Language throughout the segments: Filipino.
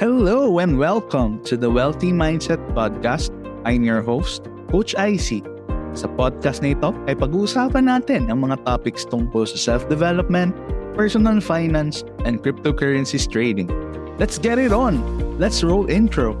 Hello and welcome to the Wealthy Mindset Podcast. I'm your host, Coach IC. Sa podcast na ito ay pag-uusapan natin ang mga topics tungkol sa self-development, personal finance, and cryptocurrencies trading. Let's get it on! Let's roll intro!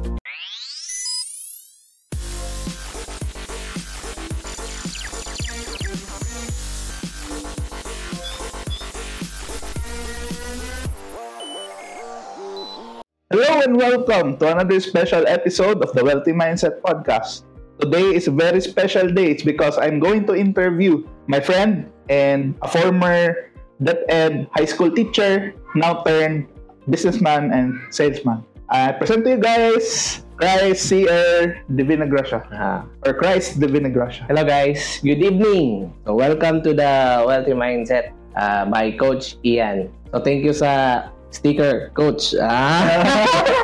And welcome to another special episode of the Wealthy Mindset Podcast. Today is a very special day. It's because I'm going to interview my friend and a former DepEd high school teacher, now turned businessman and salesman. I present to you guys Christ C.R. Divina Gracia. Ah. Or Christ Divina Gracia. Hello guys, good evening. So welcome to the Wealthy Mindset uh, by Coach Ian. So thank you sa sticker, Coach. Ah.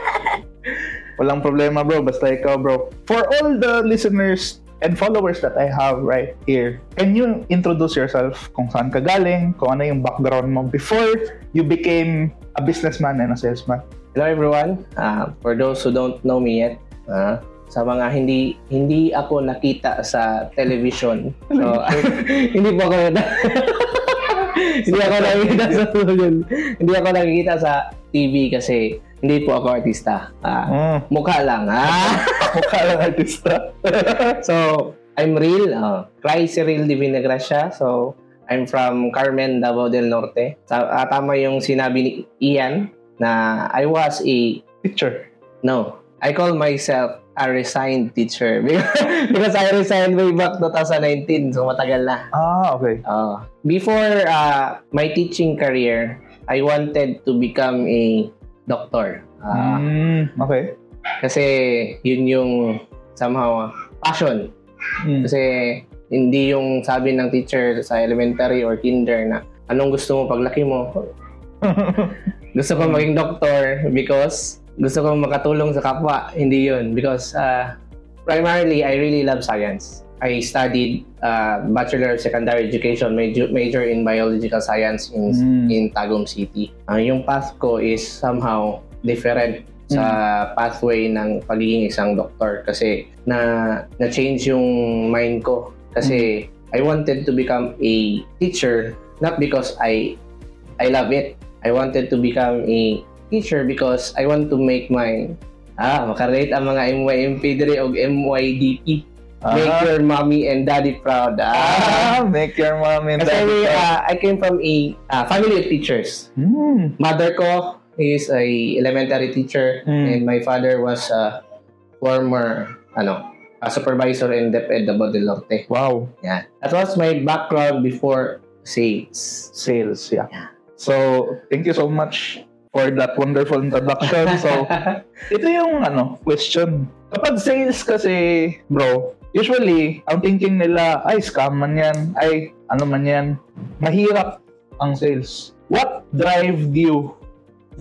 Walang problema bro, basta ikaw bro. For all the listeners and followers that I have right here, can you introduce yourself kung saan ka galing, kung ano yung background mo before you became a businessman and a salesman? Hello everyone. Uh, for those who don't know me yet, ah, sa mga hindi hindi ako nakita sa television. So hindi po ako hindi ako nakikita sa hindi ako nakikita sa TV kasi hindi po ako artista. Ah, Mm. Mukha lang. Ah. Mukha lang artista. so, I'm real. Uh, Cry Cyril Divina Gracia. So, I'm from Carmen, Davao del Norte. Ah, tama yung sinabi ni Ian na I was a, Picture. no, I call myself a resigned teacher because I resigned way back 2019. So, matagal na. Ah, okay. Uh, before uh, my teaching career, I wanted to become a doctor. Ah, Mm, okay. Kasi yun yung somehow passion Mm. Kasi hindi yung sabi ng teacher sa elementary or kinder na anong gusto mo paglaki mo. Gusto ko maging doctor because gusto ko makatulong sa kapwa. Hindi yun. Because uh, primarily, I really love science. I studied uh, Bachelor of Secondary Education, major, major in Biological Science in, Mm. in Tagum City. Uh, yung path ko is somehow different sa pathway ng pagiging isang doktor kasi na na-change yung mind ko kasi I wanted to become a teacher not because I I love it. I wanted to become a teacher because I want to make my ah, makarelate ang mga MYMP dire og MYDP. Make Ah. your mommy and daddy proud. Ah. Ah, make your mom and Kasi daddy proud. uh, I came from a uh, family of teachers. Mm. Mother ko is a elementary teacher Mm. and my father was a former ano, a supervisor in DepEd Davao del Norte. Wow. Yeah. That was my background before sales. Sales, yeah. So, thank you so much for that wonderful introduction. So, ito yung ano, question. Kapag sales kasi, bro, usually, ang thinking nila, ay, scam man yan, ay, ano man yan, mahirap ang sales. What drive you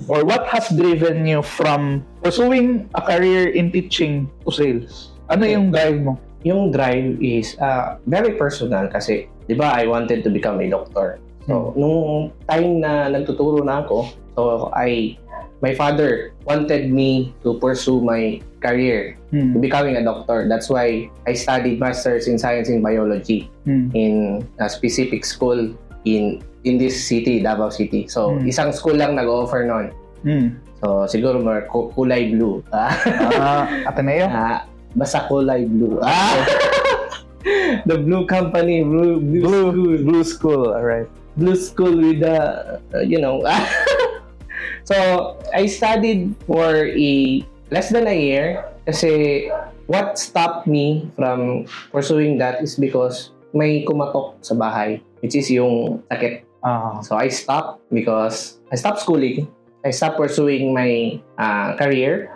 or what has driven you from pursuing a career in teaching to sales? Ano yung drive mo? yung drive is uh, very personal kasi, di ba, I wanted to become a doctor. So, nung time na nagtuturo na ako, so I, my father wanted me to pursue my career Hmm. to becoming a doctor. That's why I studied Masters in Science and Biology Hmm. in a specific school in in this city, Davao City. So, Hmm. isang school lang nag-offer noon. Hmm. So, siguro ku- kulay blue. Ah, Ah, Ateneo? ah, basta kulay blue. Ah! the blue company, blue, blue, Blue, school. blue school, alright. Blue school with the, uh, you know. so, I studied for a less than a year kasi what stopped me from pursuing that is because may kumatok sa bahay, which is yung sakit. Ah. So, I stopped because I stopped schooling. I stopped pursuing my uh, career,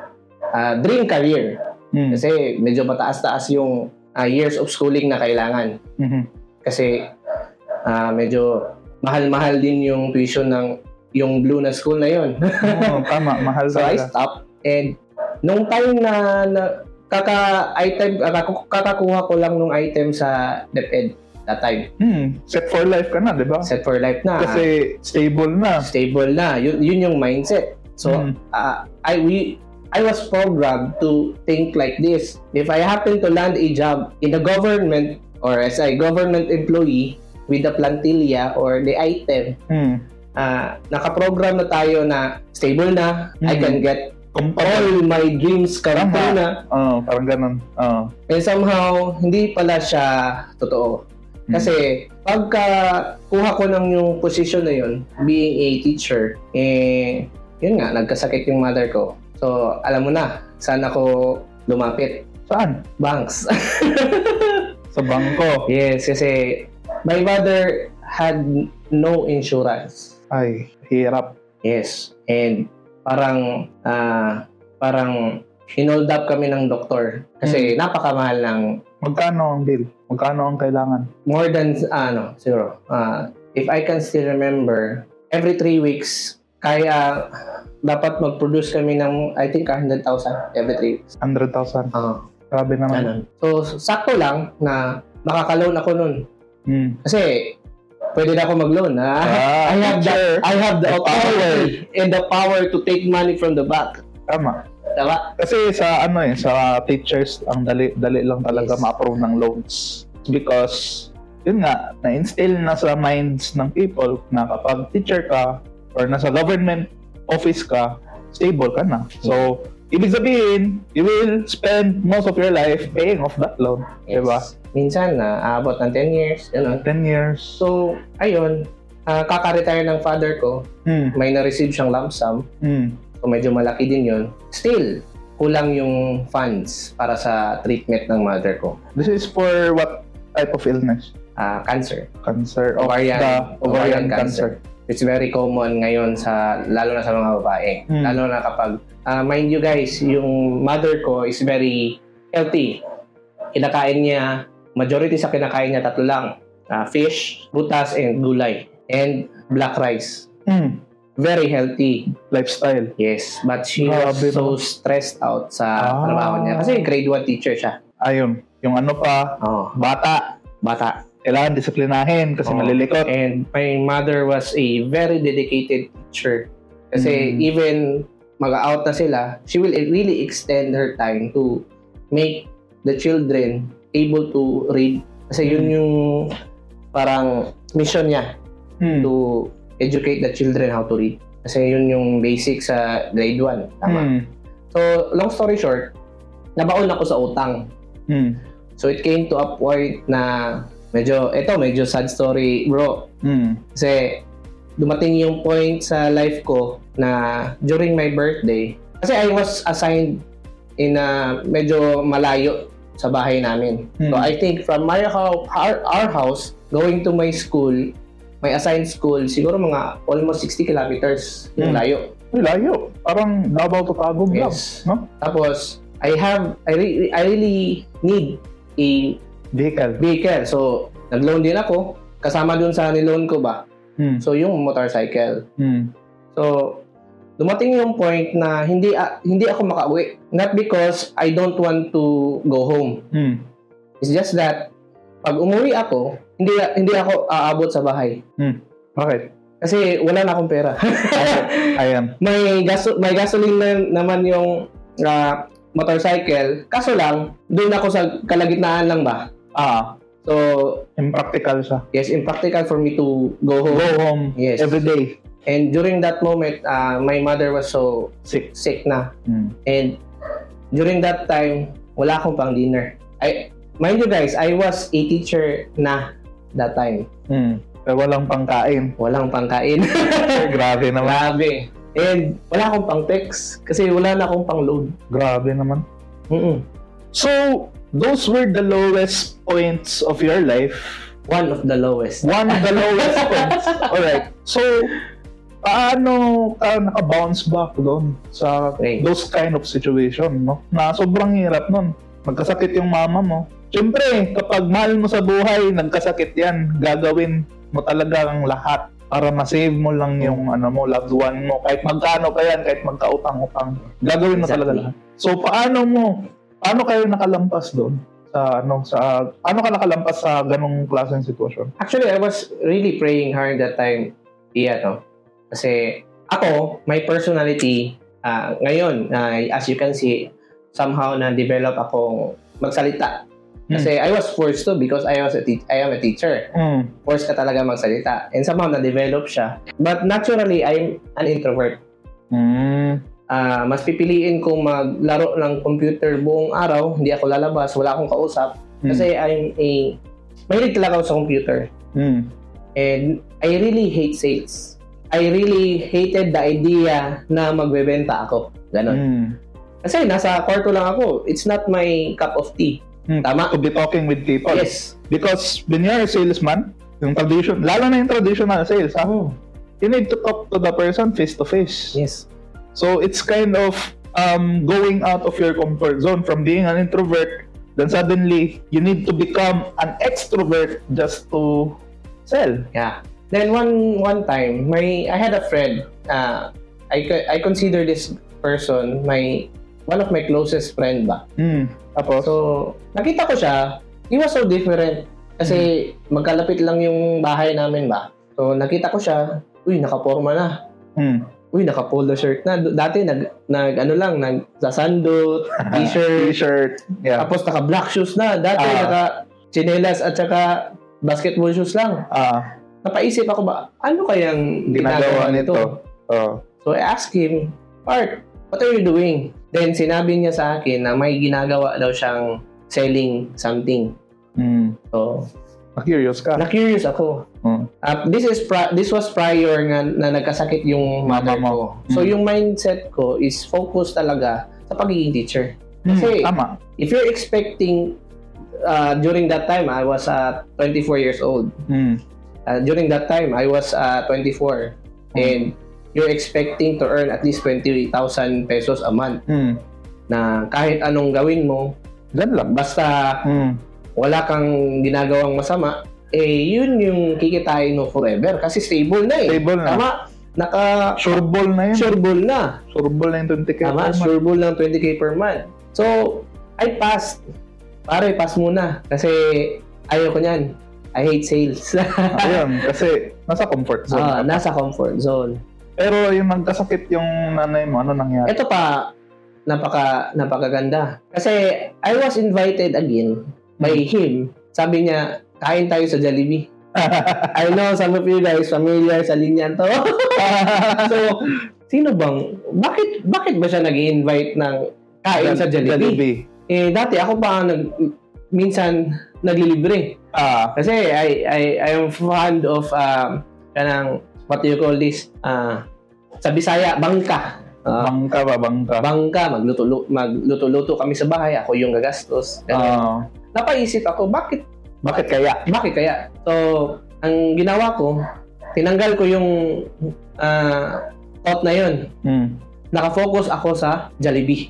uh, dream career. Hmm. Kasi medyo mataas-taas yung uh, years of schooling na kailangan. Mhm. Kasi ah, medyo mahal-mahal din yung tuition ng yung blue na school na yon. Oo, tama. Mahal so I talaga. stopped and nung time na, na kaka- kakakuha ko lang nung item sa DepEd that time. Hmm, set for life ka na, di ba? Set for life na. Kasi stable na. stable na. Yun, yun yung mindset. So, Mm. uh, I we I was programmed to think like this. If I happen to land a job in the government or as a government employee with the plantilla or the item, Hmm. uh, nakaprogram na tayo na stable na, I Mhm. can get Compare. all my dreams come true na. Oh, parang ganun. Oh. And somehow, hindi pala siya totoo. Hmm. Kasi pagka kuha ko ng yung position na yun, being a teacher, eh, yun nga, nagkasakit yung mother ko. So, alam mo na, saan ako lumapit? Saan? Banks. Sa bangko. yes, kasi my mother had no insurance. Ay, hirap. Yes. And parang, ah, parang hinold up kami ng doktor. Kasi napakamahal ng Magkano ang bill? Magkano ang kailangan? more than ano siguro uh, if I can still remember every three weeks kaya dapat mag-produce kami ng I think 100,000 every three weeks 100,000. uh, Grabe naman. ganun. so sakto lang na makaka-loan ako nun Hmm. kasi pwede na ako mag-loan ha? Ah, I have the teacher. I have the The authority and the power to take money from the bank Tama. Diba? Kasi sa ano eh, sa teachers, ang dali, dali lang talaga Yes. ma-approve ng loans. Because, yun nga, na-instill na sa minds ng people na kapag teacher ka or nasa government office ka, stable ka na. So, ibig sabihin, you will spend most of your life paying off that loan. Diba? Minsan na aabot ng 10 years, gano'n. 10 years. So, ayun, ah, kaka-retire ng father ko, Hmm. may na-receive siyang lump sum. Hmm. So medyo malaki din yun. Still, kulang yung funds para sa treatment ng mother ko. This is for what type of illness? Ah, cancer. Cancer Ovarian- the ovarian, ovarian cancer. It's very common ngayon sa lalo na sa mga babae. Hmm. Lalo na kapag ah, mind you guys, yung mother ko is very healthy. Kinakain niya, majority sa kinakain niya tatlo lang. Ah, fish, butas, and gulay. And black rice. Hmm. Very healthy. Lifestyle. Yes, but she Grabe was so stressed out sa Ah. trabaho niya. Kasi grade 1 teacher siya. Ayun. Yung ano pa, Oh, bata. bata. Kailangan disiplinahin kasi Oo. malilikot. And my mother was a very dedicated teacher. Kasi Mm. even mag-out na sila, she will really extend her time to make the children able to read. Kasi yun Mm. yung parang mission niya Hmm. to educate the children how to read. Kasi yun yung basic sa grade 1. Tama. Hmm. So, long story short, nabaon ako sa utang. Hmm. So, it came to a point na medyo, eto, medyo sad story, bro. Hmm. Kasi, dumating yung point sa life ko na during my birthday, kasi I was assigned in a medyo malayo sa bahay namin. So, Hmm. I think from my house, our, our house, going to my school, my assigned school, siguro mga almost 60 kilometers yung Hmm. layo. Ay, layo. Parang Davao to Tagum lang. Yes. No? Tapos, I have, I, re- I really need a Vehicle. vehicle. So, nag-loan din ako. Kasama dun sa niloan ko ba? Hmm. So, yung motorcycle. Hmm. So, dumating yung point na hindi a- hindi ako makauwi. Not because I don't want to go home. Hmm. It's just that pag umuwi ako, hindi hindi ako aabot sa bahay. Bakit? Kasi wala na akong pera. Ayan. may gaso may gasoline na, naman yung ah, motorcycle. Kaso lang, doon ako sa kalagitnaan lang ba. Ah, So, impractical siya. yes, impractical for me to go home. Go home Yes. every day. And during that moment, uh, my mother was so Sick. sick na. Hmm. And during that time, wala akong pang dinner. I, mind you guys, I was a teacher na that time. Hmm. Pero walang pangkain. Walang pangkain. Ay, grabe naman. Grabe. And wala akong pang text kasi wala na akong pang load. Grabe naman. Mm-mm. So, those were the lowest points of your life. One of the lowest. One of the lowest points. Alright. So, paano ka naka-bounce back doon sa Okay. those kind of situation, no? Na sobrang hirap nun. Magkasakit yung mama mo. Siyempre, kapag mahal mo sa buhay, nagkasakit yan, gagawin mo talaga ang lahat para ma-save mo lang yung ano mo, loved one mo. Kahit magkano pa yan, kahit magkautang-utang. Gagawin mo talaga Exactly. lahat. So, paano mo, paano kayo nakalampas doon? Sa ano, sa, paano ka nakalampas sa ganong klaseng sitwasyon? Actually, I was really praying hard that time. Yeah, no? Kasi ako, my personality, ah, ngayon, ah, as you can see, somehow na-develop akong magsalita. Kasi I was forced to because I was a te- I am a teacher. Mm. Forced ka talaga magsalita. And somehow na-develop siya. But naturally, I'm an introvert. Mm. Ah, mas pipiliin kong maglaro ng computer buong araw, hindi ako lalabas, wala akong kausap. Kasi I'm a... Mahilig talaga ako sa computer. Mm. And I really hate sales. I really hated the idea na magbebenta ako. Ganon. Mm. Kasi nasa kwarto lang ako. It's not my cup of tea. Mm. Tama? To be talking with people. Yes. Because when you're a salesman, yung tradition, lalo na yung traditional sales, ah, you need to talk to the person face to face. Yes. So it's kind of um, going out of your comfort zone from being an introvert. Then suddenly you need to become an extrovert just to sell. Yeah. Then one one time, my I had a friend. Uh, I I consider this person my one of my closest friend ba. Mm. Tapos, So, nakita ko siya, he was so different. Kasi magkalapit lang yung bahay namin ba. So, nakita ko siya, uy, nakaporma na. mm. Uy, naka-polo shirt na. Dati, nag, nag ano lang, nag, sasandot, t-shirt, t-shirt. Yeah. tapos naka-black shoes na. Dati, Ah. naka-chinelas at saka basketball shoes lang. Ah, Napaisip ako ba, ano kayang ginagawa ginagawa nito. nito? Oh. So, I asked him, Art, what are you doing? Then, sinabi niya sa akin na may ginagawa daw siyang selling something. Mm. So, Na-curious ka. na-curious ako. Mm. Uh, this is pri- this was prior nga na nagkasakit yung mother Mama mo. ko. So, Mm. yung mindset ko is focus talaga sa pagiging teacher. Mm, Kasi- Tama. If you're expecting, uh, during that time, I was uh, 24 years old. Mm. Uh, during that time, I was uh, 24. And you're expecting to earn at least 20,000 pesos a month Mm. na kahit anong gawin mo, Gan lang. basta Mm. Wala kang ginagawang masama, eh yun yung kikitain mo forever kasi stable na eh. Stable na. Tama, naka Sure ball na yun. sure ball na. Sure ball na yung 20k Tama, per month. sure ball ng 20k per month. So, I passed. Pare, pass muna kasi ayaw ko niyan. I hate sales. Ayun, kasi nasa comfort zone. Ah, nasa comfort zone. Pero yung nagkasakit yung nanay mo, ano nangyari? Ito pa, napaka, napakaganda. Kasi I was invited again by Hmm. him. Sabi niya, kain tayo sa Jollibee. I know some of you guys familiar sa linyan to. so, sino bang, bakit, bakit ba siya nag invite ng kain sa Jollibee? Eh, dati ako pa nag, minsan naglilibre. Ah, Kasi I, I, I am fond of, um, kanang, what do you call this? Ah, sa Bisaya, bangka. Ah, bangka ba, bangka? bangka, magluto, magluto-luto kami sa bahay, ako yung gagastos. Ganun. Ah, Napaisip ako, bakit bakit kaya? bakit kaya? So, ang ginawa ko, tinanggal ko yung ah, thought na yun. Hmm. Nakafocus ako sa Jollibee.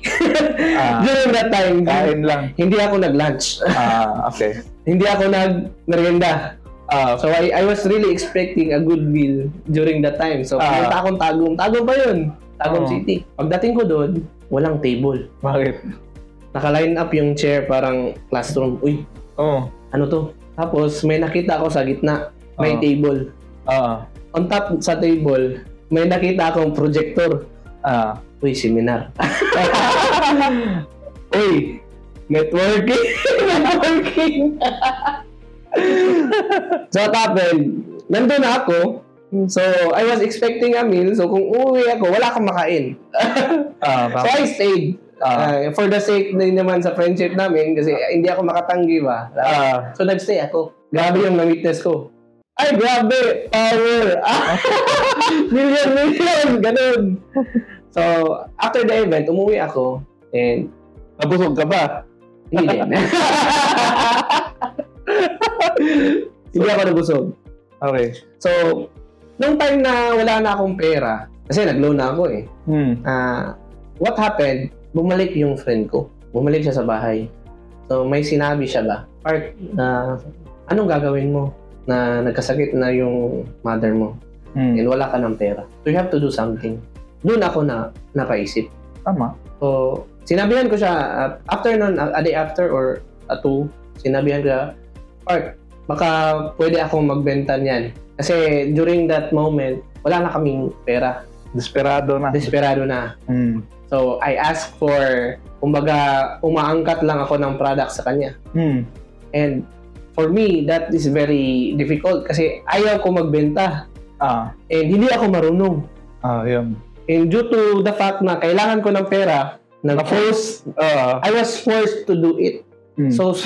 Ah, During that time, kain lang. hindi ako nag-lunch. Ah, okay. hindi ako nag-merienda. Ah, So, I, I was really expecting a good meal during that time. So, Ah. pumunta akong Tagum. Tagum pa yun. Tagum Oh. City. Pagdating ko doon, walang table. bakit? Naka-line up yung chair parang classroom. Uy, Oh. ano to? Tapos, may nakita ako sa gitna. May Ah. table. Ah, On top sa table, may nakita akong projector. ah. Uy, seminar. Uy, networking. networking. so, happened? Nandun na ako. So, I was expecting a meal. So, kung uuwi ako, wala akong makain. Ah, so, I stayed. Ah. Uh, for the sake din naman sa friendship namin kasi hindi ako makatanggi ba. Ah. So, nagstay ako. Grabe yung na-witness ko. Ay, grabe! Power! Ah! million, million! Ganun. So, after the event, umuwi ako. And, Nabusog ka ba? hindi din. hindi ako nabusog. Okay. So, nung time na wala na akong pera, kasi nag-loan na ako eh. Hmm. Ah, what happened? Bumalik yung friend ko. Bumalik siya sa bahay. So, may sinabi siya ba? Part na, anong gagawin mo? Na nagkasakit na yung mother mo Hmm. and wala ka ng pera. So, you have to do something. Doon ako na napaisip. Tama. So, sinabihan ko siya, uh, after nun, a, a day after or a two, sinabihan ko siya, Park, baka pwede akong magbenta niyan. Kasi during that moment, wala na kaming pera. Desperado na. desperado na. Mm. So, I asked for, kumbaga, umaangkat lang ako ng product sa kanya. Mm. And for me, that is very difficult kasi ayaw ko magbenta. Ah, And hindi ako marunong. ah, yun. And due to the fact na kailangan ko ng pera, nag-force, Ah, I was forced to do it. mm. So,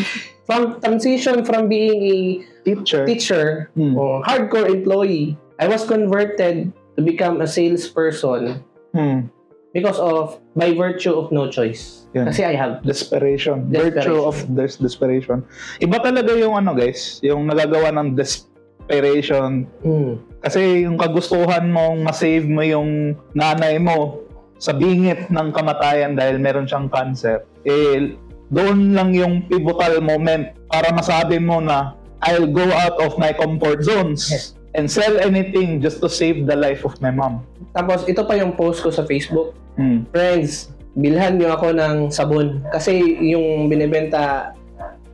from transition from being a teacher. teacher Mm. or hardcore employee, I was converted to become a salesperson Mm. Because of, by virtue of no choice. Yun. Kasi I have, Desperation. Desperation. Virtue of des- desperation. Iba talaga yung ano guys, yung nagagawa ng desperation. mm, Kasi yung kagustuhan mong masave mo yung nanay mo sa bingit ng kamatayan dahil meron siyang cancer, eh, doon lang yung pivotal moment para masabi mo na I'll go out of my comfort zones Yes. And sell anything just to save the life of my mom. tapos ito pa yung post ko sa Facebook. Mm. Friends, bilhan niyo ako ng sabon. Kasi yung binibenta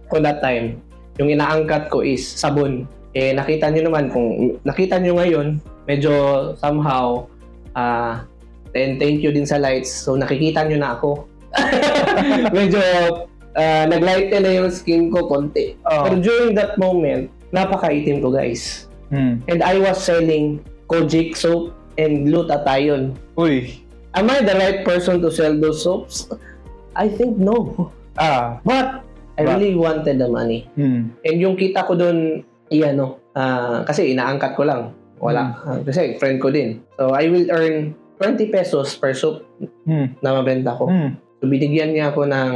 ko that time, yung inaangkat ko is sabon. Eh, nakita niyo naman, kung nakita niyo ngayon, medyo somehow, ah, and thank you din sa lights. So, nakikita niyo na ako. medyo, ah, naglighten na yung skin ko konti. Oh. Pero during that moment, napakaitim ko guys. Mm. And I was selling Kojic soap and glutathione. Uy. Am I the right person to sell those soaps? I think no. Ah. But I But- really wanted the money. Mm. And yung kita ko doon, iano, ah, kasi inaangkat ko lang. Wala. Hmm. Ah, kasi friend ko din. So I will earn 20 pesos per soap Mm. na mabenta ko. Mm. So binigyan niya ako ng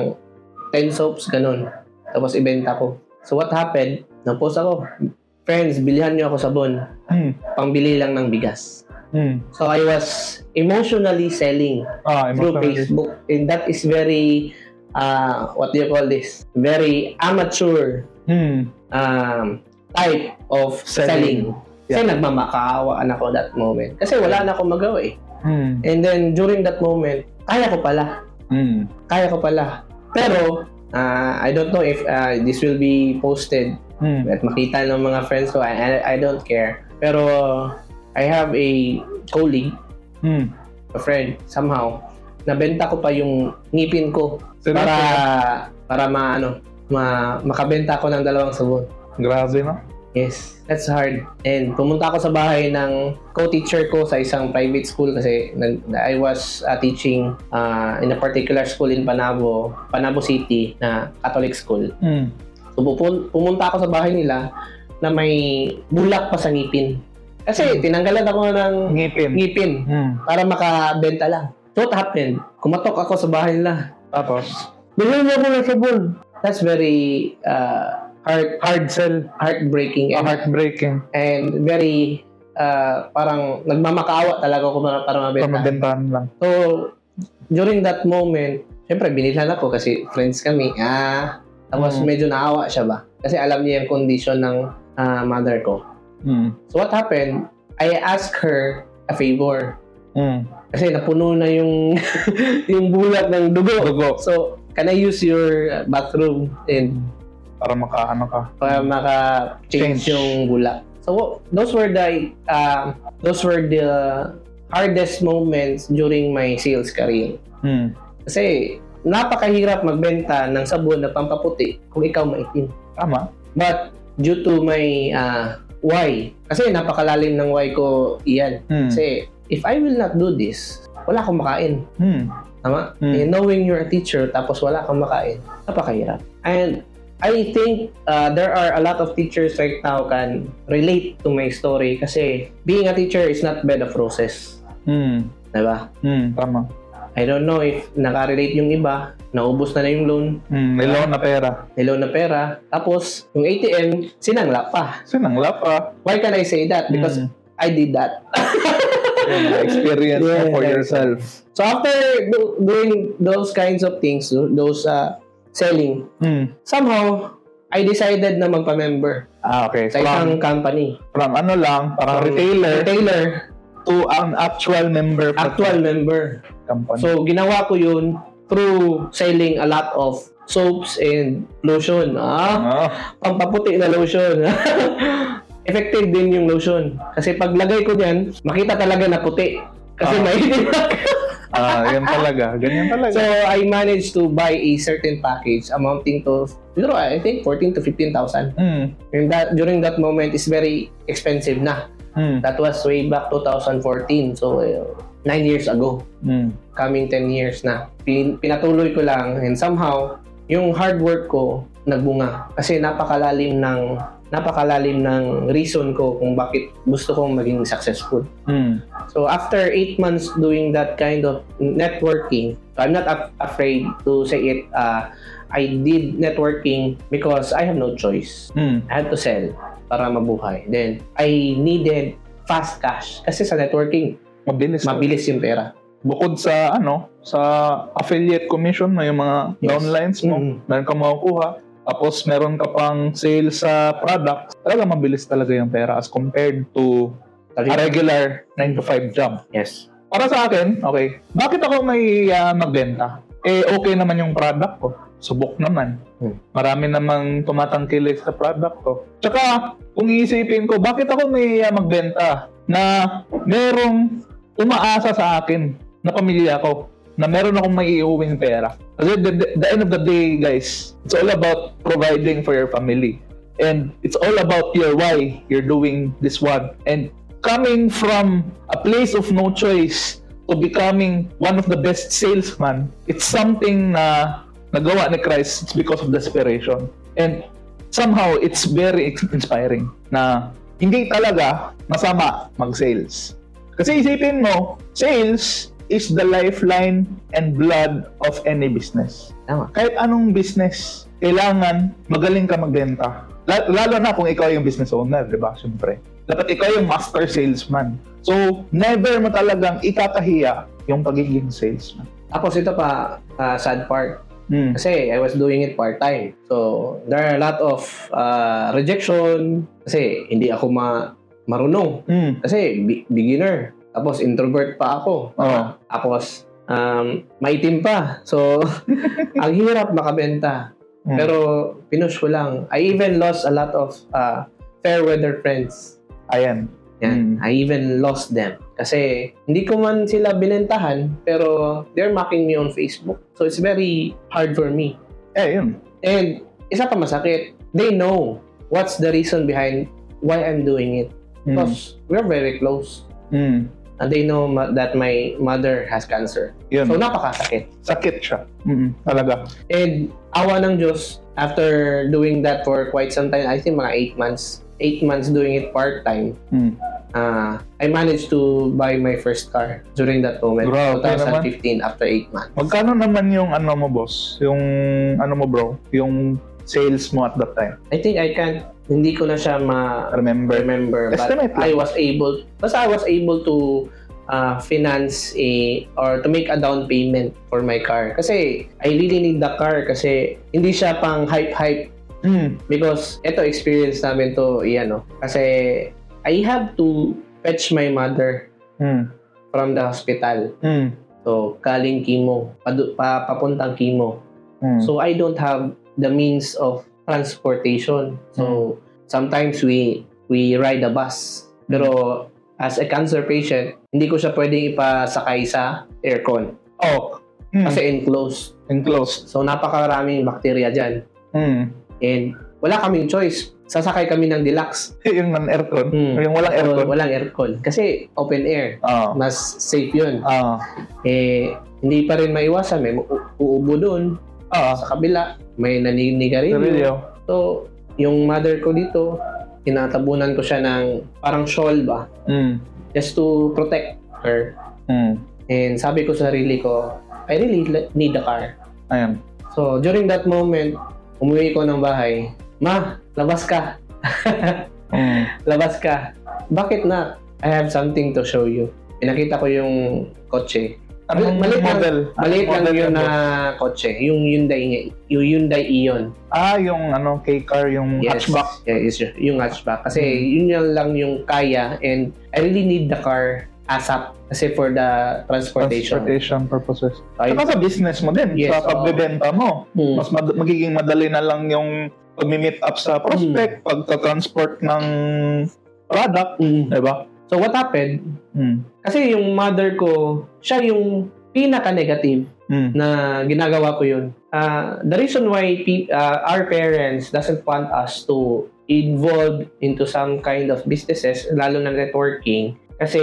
10 soaps, ganun. Tapos ibenta ko. So what happened? Nag-post ako. Friends, bilihan niyo ako sabon. Mm. Pangbili lang ng bigas. Mm. So I was emotionally selling Ah, through emotionally. Facebook. And that is very, uh, what do you call this? Very amateur Mm. um, type of Selling. selling. Kasi nagmamakaawaan ako that moment. Kasi wala na akong magawa eh. Mm. And then during that moment, kaya ko pala. Mm. Kaya ko pala. Pero, uh, I don't know if uh, this will be posted Mm. at makita ng mga friends ko. I, I- don't care. Pero, I have a colleague, Mm. a friend, somehow, nabenta ko pa yung ngipin ko Seryoso? para para maano ma makabenta ako ng dalawang sabon. Grabe, no? Yes, that's hard. And pumunta ako sa bahay ng co-teacher ko sa isang private school kasi nag, I was uh, teaching uh, in a particular school in Panabo, Panabo City na Catholic school. Mm. Pumunta ako sa bahay nila na may bulak pa sa ngipin. Kasi tinanggalan ako ng Ngipin. ngipin Mm. para makabenta lang. So what happened? Kumatok ako sa bahay nila. Tapos, Bilhin mo ako ng sabon. That's very uh, heart, hard sell. heartbreaking and, heartbreaking. and very uh, parang nagmamakaawa talaga ako para, para mabenta. Pamabentahan lang. So, during that moment, syempre binilhan ako kasi friends kami. Ah, tapos Mm. medyo naawa siya ba? Kasi alam niya yung condition ng ah, mother ko. Mm. So what happened? I asked her a favor. Mm. Kasi napuno na yung yung bulat ng dugo. Dugo. So, can I use your uh, bathroom and Para makaano ka. para maka-change Change. yung bulak? So, those were the uh, those were the hardest moments during my sales career. Mm. Kasi napakahirap magbenta ng sabon na pampaputi kung ikaw maitim. Tama. But due to my uh, why, kasi napakalalim ng why ko iyan. Mm. Kasi if I will not do this, wala akong makain. Mm. Tama? Mm. Eh, knowing you're a teacher tapos wala kang makain, napakahirap. And I think uh, there are a lot of teachers right now can relate to my story kasi being a teacher is not bed of roses. Mm. Diba? Mm. Tama. I don't know if nakarelate yung iba, naubos na na yung loan, Mm. Nilaw na pera. may loan na pera, tapos yung ATM, sinangla pa. Sinangla pa. Why can I say that? Because Mm. I did that. Experience Yeah, for yourself. So after do- doing those kinds of things, those uh, selling, Mm. somehow, I decided na magpa-member Ah, okay. sa isang From, company. from ano lang, parang From retailer Retailer, to an actual member actual member. Company. So, ginawa ko yun through selling a lot of soaps and lotion. Ah, Ah, pampaputi na lotion. Effective din yung lotion. Kasi paglagay ko diyan, makita talaga na puti. Kasi Ah. may Ah, yan talaga. Ganyan talaga. So, I managed to buy a certain package amounting to, siguro, I think 14 to 15,000. mm. And that, during that moment, is very expensive na. Mm. That was way back 2014. So, uh, nine years ago. Mm. Coming 10 years na. Pin, pinatuloy ko lang and somehow, yung hard work ko nagbunga. Kasi napakalalim ng napakalalim ng reason ko kung bakit gusto kong maging successful. Mm. So after 8 months doing that kind of networking, so I'm not af- afraid to say it, uh, I did networking because I have no choice. Mm. I had to sell para mabuhay. Then, I needed fast cash. Kasi sa networking, Mabilis. mabilis yung pera. Bukod sa ano, sa affiliate commission na yung mga Yes. downlines mo, Mm. meron ka makukuha. Tapos meron ka pang sales sa products. Talaga mabilis talaga yung pera as compared to a regular 9 to 5 job. Yes. Para sa akin, okay, bakit ako may ah, magbenta? Eh, okay naman yung product ko. Subok naman. Hmm. Marami namang tumatangkilik sa product ko. Tsaka, kung iisipin ko, bakit ako may ah, magbenta na merong umaasa sa akin na pamilya ko na meron akong may iuwing pera. Kasi the, the, end of the day, guys, it's all about providing for your family. And it's all about your why you're doing this one. And coming from a place of no choice to becoming one of the best salesman, it's something na nagawa ni Christ it's because of desperation. And somehow, it's very inspiring na hindi talaga masama mag-sales. Kasi isipin mo, sales is the lifeline and blood of any business. Tama. Kahit anong business, kailangan magaling ka magbenta. La- Lalo na kung ikaw yung business owner, di ba? Siyempre. Dapat ikaw yung master salesman. So, never mo talagang ikakahiya yung pagiging salesman. Tapos ito pa, uh, sad part. Hmm. Kasi I was doing it part-time. So, there are a lot of uh, rejection. Kasi hindi ako ma marunong. Hmm. Kasi bi- beginner. Tapos introvert pa ako. Oo. Tapos um, maitim pa. So, ang hirap makabenta. Hmm. Pero pinush ko lang. I even lost a lot of uh, fair weather friends. Ayan. Yan. Mm. I even lost them. Kasi hindi ko man sila binentahan, pero they're mocking me on Facebook. So it's very hard for me. Eh, yun. And isa pa masakit, they know what's the reason behind why I'm doing it. Hmm. Because we're very close. Hmm. And they know ma- that my mother has cancer. Yun. So napakasakit. Sakit siya. Mm, talaga. And awa ng Diyos, after doing that for quite some time, I think mga 8 months, 8 months doing it part-time, Mm. uh, I managed to buy my first car during that moment, Grabe 2015, after 8 months. Magkano naman yung ano mo, boss? Yung ano mo, bro? Yung sales mo at that time? I think I can't, hindi ko na siya ma- Remember? remember, but Estimate lang. I was able, basta I was able to uh, finance a, or to make a down payment for my car. Kasi I really need the car kasi hindi siya pang hype-hype Mm. Because ito experience namin to, iyan no. Kasi I have to fetch my mother Mm. from the hospital. Mm. So, kaling chemo, padu- pa, papuntang chemo. Mm. So, I don't have the means of transportation. So, sometimes we we ride a bus. Pero as a cancer patient, hindi ko siya pwedeng ipasakay sa aircon oh. Mm. kasi enclosed. enclosed. So, napakaraming bakterya dyan. Mm. And wala kaming choice. Sasakay kami ng deluxe. yung non-aircon. Hmm. Yung walang aircon. O, walang aircon. Kasi open air. Ah. Mas safe yun. Ah. Eh, hindi pa rin maiwasan. May uubo doon. Ah. Sa kabila, may naninigarilyo. Garilyo. So, yung mother ko dito, tinatabunan ko siya ng parang shawl ba? Mm. Just to protect her. Mm. And sabi ko sa sarili ko, I really need a car. Ayan. So, during that moment, umuwi ko ng bahay. Ma, labas ka. Mm. labas ka. Bakit na? I have something to show you. Pinakita ko yung kotse. Anong Maliit lang- model? Maliit Anong lang yun na kotse. Yung Hyundai, yung Hyundai Ion. Ah, yung ano, K-car, yung hatchback. Yeah, is yung hatchback. Kasi yun yan lang yung kaya and I really need the car ASAP kasi for the transportation. Transportation purposes. I- Saka sa business mo din, Yes, sa pagbebenta mo. Hmm. Mas mad- magiging madali na lang yung pag-meet up sa prospect, Hmm. pagka-transport ng product, Mm. di ba? So what happened? Mm. Kasi yung mother ko, siya yung pinaka-negative Mm. na ginagawa ko yun. Uh, the reason why pe- uh, our parents doesn't want us to involve into some kind of businesses, lalo na networking, kasi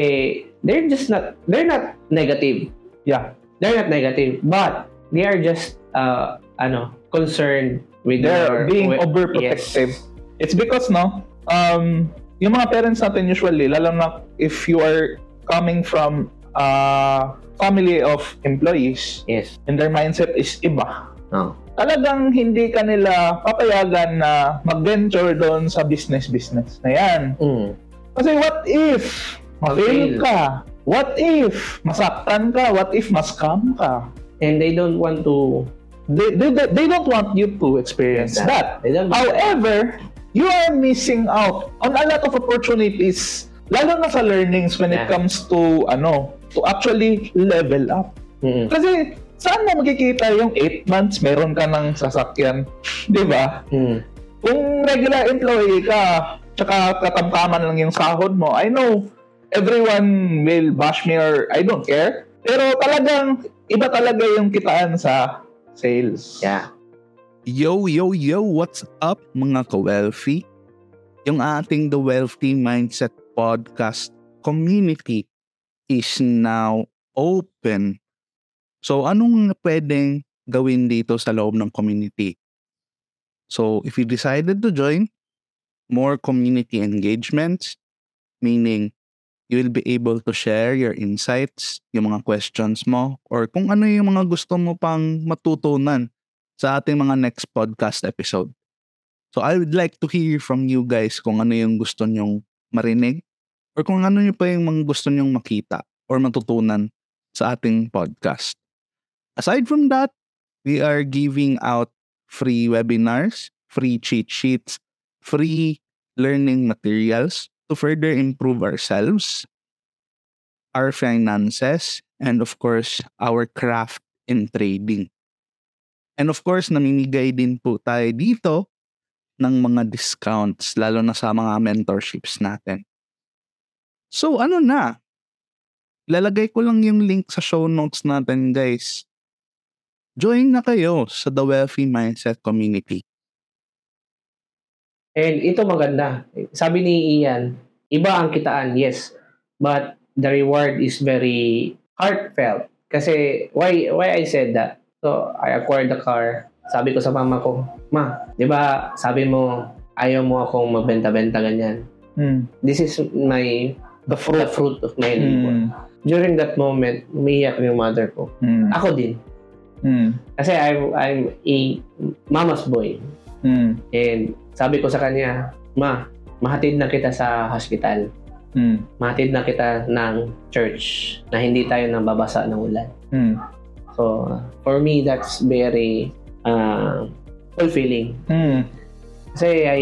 they're just not, they're not negative. Yeah. They're not negative, but they are just, uh, ano, concerned with They're being with- overprotective. Yes. It's because, no, um, yung mga parents natin usually, lalo na if you are coming from a family of employees, Yes. and their mindset is iba. Oh. Talagang hindi ka nila papayagan na mag-venture doon sa business-business na yan. Mm. Kasi what if Ma-fail. ka? What if masaktan ka? What if mascam ka? And they don't want to They, they, they, don't want you to experience that. They don't However, you are missing out on a lot of opportunities lalo na sa learnings when it Yeah. comes to ano to actually level up. Mm. Kasi saan mo makikita yung 8 months meron ka ng sasakyan, 'di ba? Mm. Kung regular employee ka, tsaka katamkaman lang yung sahod mo, I know everyone will bash me or I don't care. Pero talagang iba talaga yung kitaan sa sales. Yeah. Yo, yo, yo, what's up mga ka-wealthy? Yung ating The Wealthy Mindset Podcast community is now open. So, anong pwedeng gawin dito sa loob ng community? So, if you decided to join, more community engagements, meaning you will be able to share your insights, yung mga questions mo, or kung ano yung mga gusto mo pang matutunan sa ating mga next podcast episode. So I would like to hear from you guys kung ano yung gusto nyong marinig or kung ano yung pa yung mga gusto nyong makita or matutunan sa ating podcast. Aside from that, we are giving out free webinars, free cheat sheets, free learning materials to further improve ourselves, our finances, and of course, our craft in trading. And of course, namimigay din po tayo dito ng mga discounts, lalo na sa mga mentorships natin. So ano na? Lalagay ko lang yung link sa show notes natin guys. Join na kayo sa The Wealthy Mindset Community. And ito maganda. Sabi ni Ian, iba ang kitaan, yes. But the reward is very heartfelt. Kasi why why I said that? So I acquired the car. Sabi ko sa mama ko, Ma, di ba sabi mo ayaw mo akong magbenta-benta ganyan. Mm. This is my The fruit. the fruit of my labor. Mm. During that moment, umiyak yung mother ko. Mm. Ako din. Mm. Kasi I'm, I'm a mama's boy. Mm. And sabi ko sa kanya, Ma, mahatid na kita sa hospital. Mm. Mahatid na kita ng church na hindi tayo nang babasa ng ulan. Mm. So, for me, that's very uh, fulfilling. Mm. Kasi I,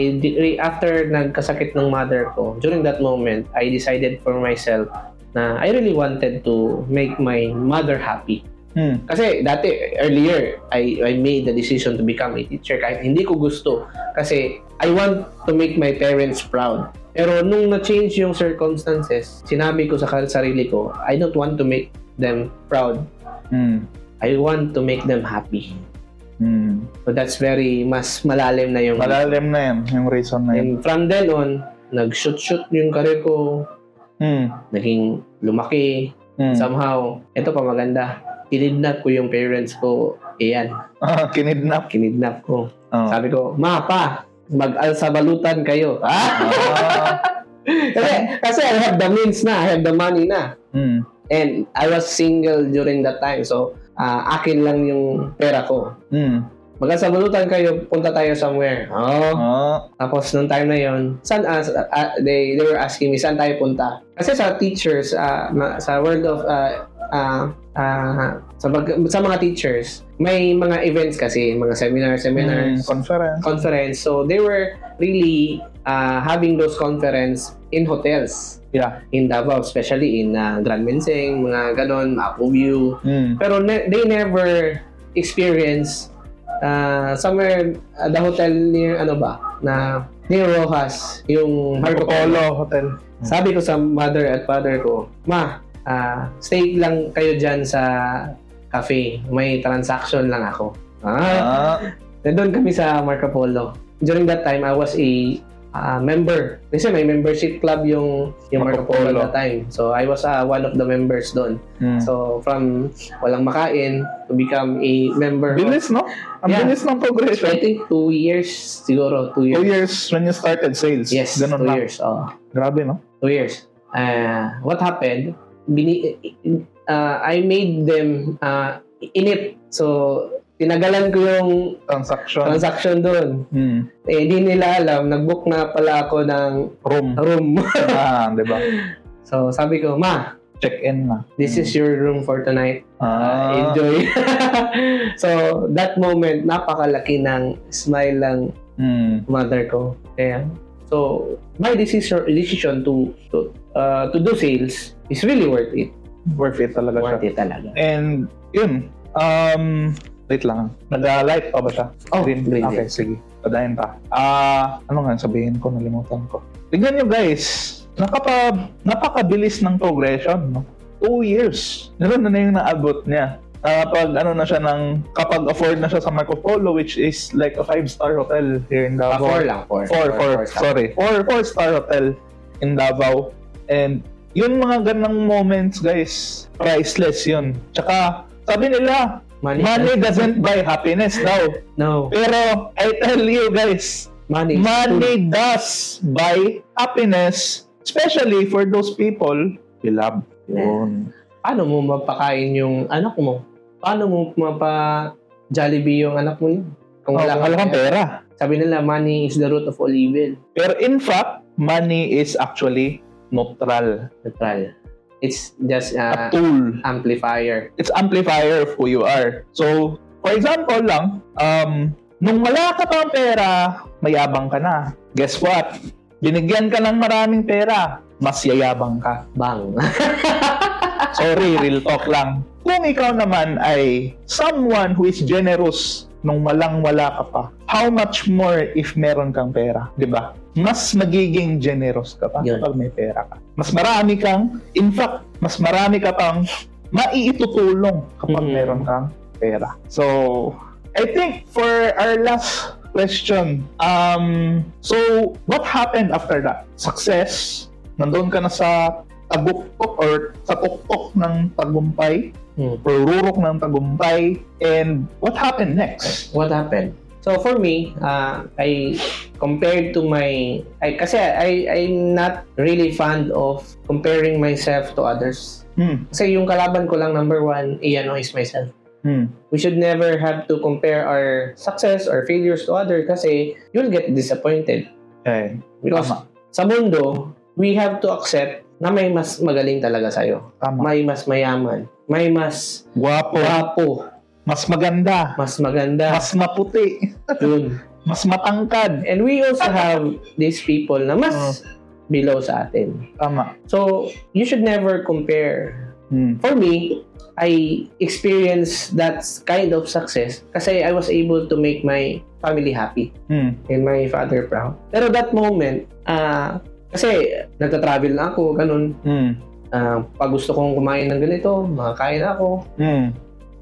after nagkasakit ng mother ko, during that moment, I decided for myself na I really wanted to make my mother happy. Mm. Kasi dati, earlier, I, I made the decision to become a teacher kahit hindi ko gusto. Kasi I want to make my parents proud. Pero nung na-change yung circumstances, sinabi ko sa sarili ko, I don't want to make them proud. Mm. I want to make them happy. Mm. So that's very, mas malalim na yung... Malalim na yan, yung reason na yun. And from then on, nag-shoot-shoot yung career ko, Mm. naging lumaki. Mm. Somehow, ito pa maganda, kinidnap ko yung parents ko. Iyan, Ah, kinidnap. kinidnap ko. Oh. Sabi ko, Ma, pa, mag-alsabalutan kayo. Ah! kasi, kasi I have the means na, I have the money na. Mm. And I was single during that time. So, ah, akin lang yung pera ko. Mm. Mag-alsabalutan kayo, punta tayo somewhere. Oh. Oh. Tapos nung time na yon, saan sa- ah, they they were asking me saan tayo punta. Kasi sa teachers ma- sa world of ah, ah, ah, sa, mag- sa mga teachers, may mga events kasi, mga seminar, Mm. seminars, Conference. conference. So they were really uh, having those conference in hotels Yeah. in Davao, especially in uh, Grand Mensing, mga ganon, Mapu View. Mm. Pero ne- they never experience uh, somewhere uh, the hotel near ano ba na near Rojas yung Marco Polo Hotel. Sabi ko sa mother at father ko, Ma, ah, stay lang kayo dyan sa cafe. May transaction lang ako. Ah, Ah, doon kami sa Marco Polo. During that time, I was a ah, member. Kasi may membership club yung, yung Marco, Polo Polo. at that time. So, I was ah, one of the members doon. hmm. So, from walang makain to become a member. of- bilis, no? Ang Yeah. bilis ng I progression. think two years, siguro two years. Two years when you started sales. Yes, Ganun two lang. years. Oh. Grabe, no? two years. Uh, what happened? Bini, uh, I made them uh, init. So, tinagalan ko yung Transaction. transaction doon. Hmm. Eh, di nila alam, nag-book na pala ako ng Room. room. ah, di ba? so, sabi ko, Ma, Check-in na. this is your room for tonight. Uh, Ah, enjoy. so, that moment, napakalaki ng smile ng hmm. mother ko. Kaya, so, my decision, decision to to, uh, to do sales is really worth it. Worth it talaga siya. Worth it talaga. And, yun. Um, wait lang. Nag-light pa ba siya? Oh, Green. green, Okay, sige. Padayin pa. Ah, ano nga sabihin ko? Nalimutan ko. Tignan nyo guys. Nakapa, napakabilis ng progression. No? Two years. Ganun na na yung naabot niya. Kapag ano na siya ng, kapag afford na siya sa Marco Polo, which is like a five-star hotel here in Ah, Davao. four lang, four. Four, four, star. sorry. Four, four star hotel in Davao. And yun mga ganang moments, guys, priceless yun. Tsaka, sabi nila, Money, money doesn't buy happiness daw. No. Pero, I tell you guys, Money. money does buy happiness, especially for those people you love. Yun. Paano mo mapakain yung anak mo? Paano mo mapa Jollibee yung anak mo yun? Kung Wala wala kang pera. Sabi nila, money is the root of all evil. Pero in fact, money is actually neutral. Neutral. It's just A uh, tool. amplifier. it's amplifier of who you are. So, for example lang, um, nung wala ka pang pera, mayabang ka na. Guess what? Binigyan ka ng maraming pera, mas yayabang ka. Bang. Sorry, real talk lang. Kung ikaw naman ay someone who is generous nung walang-wala ka pa, how much more if meron kang pera, di ba? Mas magiging generous ka pa Yun. kapag may pera ka. Mas marami kang, in fact, mas marami ka pang maiitutulong kapag Mhm. meron kang pera. So, I think for our last question, um, so what happened after that? Success? Nandun ka na sa taguktok or sa tuktok ng tagumpay Hmm. or rurok ng tagumpay and what happened next? What happened? So for me, uh, I compared to my, I, kasi I, I'm not really fond of comparing myself to others. Hmm. Kasi yung kalaban ko lang number one, iyan is myself. Hmm. We should never have to compare our success or failures to others kasi you'll get disappointed. Okay. Because Tama. sa mundo, we have to accept na may mas magaling talaga sa'yo. Tama. May mas mayaman. May mas Guwapo. guwapo. Mas maganda. Mas maganda. Mas maputi. Yun. Mas matangkad. And we also have these people na mas Oh. below sa atin. Tama. So, you should never compare. Hmm. For me, I experienced that kind of success kasi I was able to make my family happy Hmm. and my father proud. Pero that moment, ah kasi nagta-travel na ako, ganun. Hmm. Ah, pag gusto kong kumain ng ganito, makakain ako. Hmm.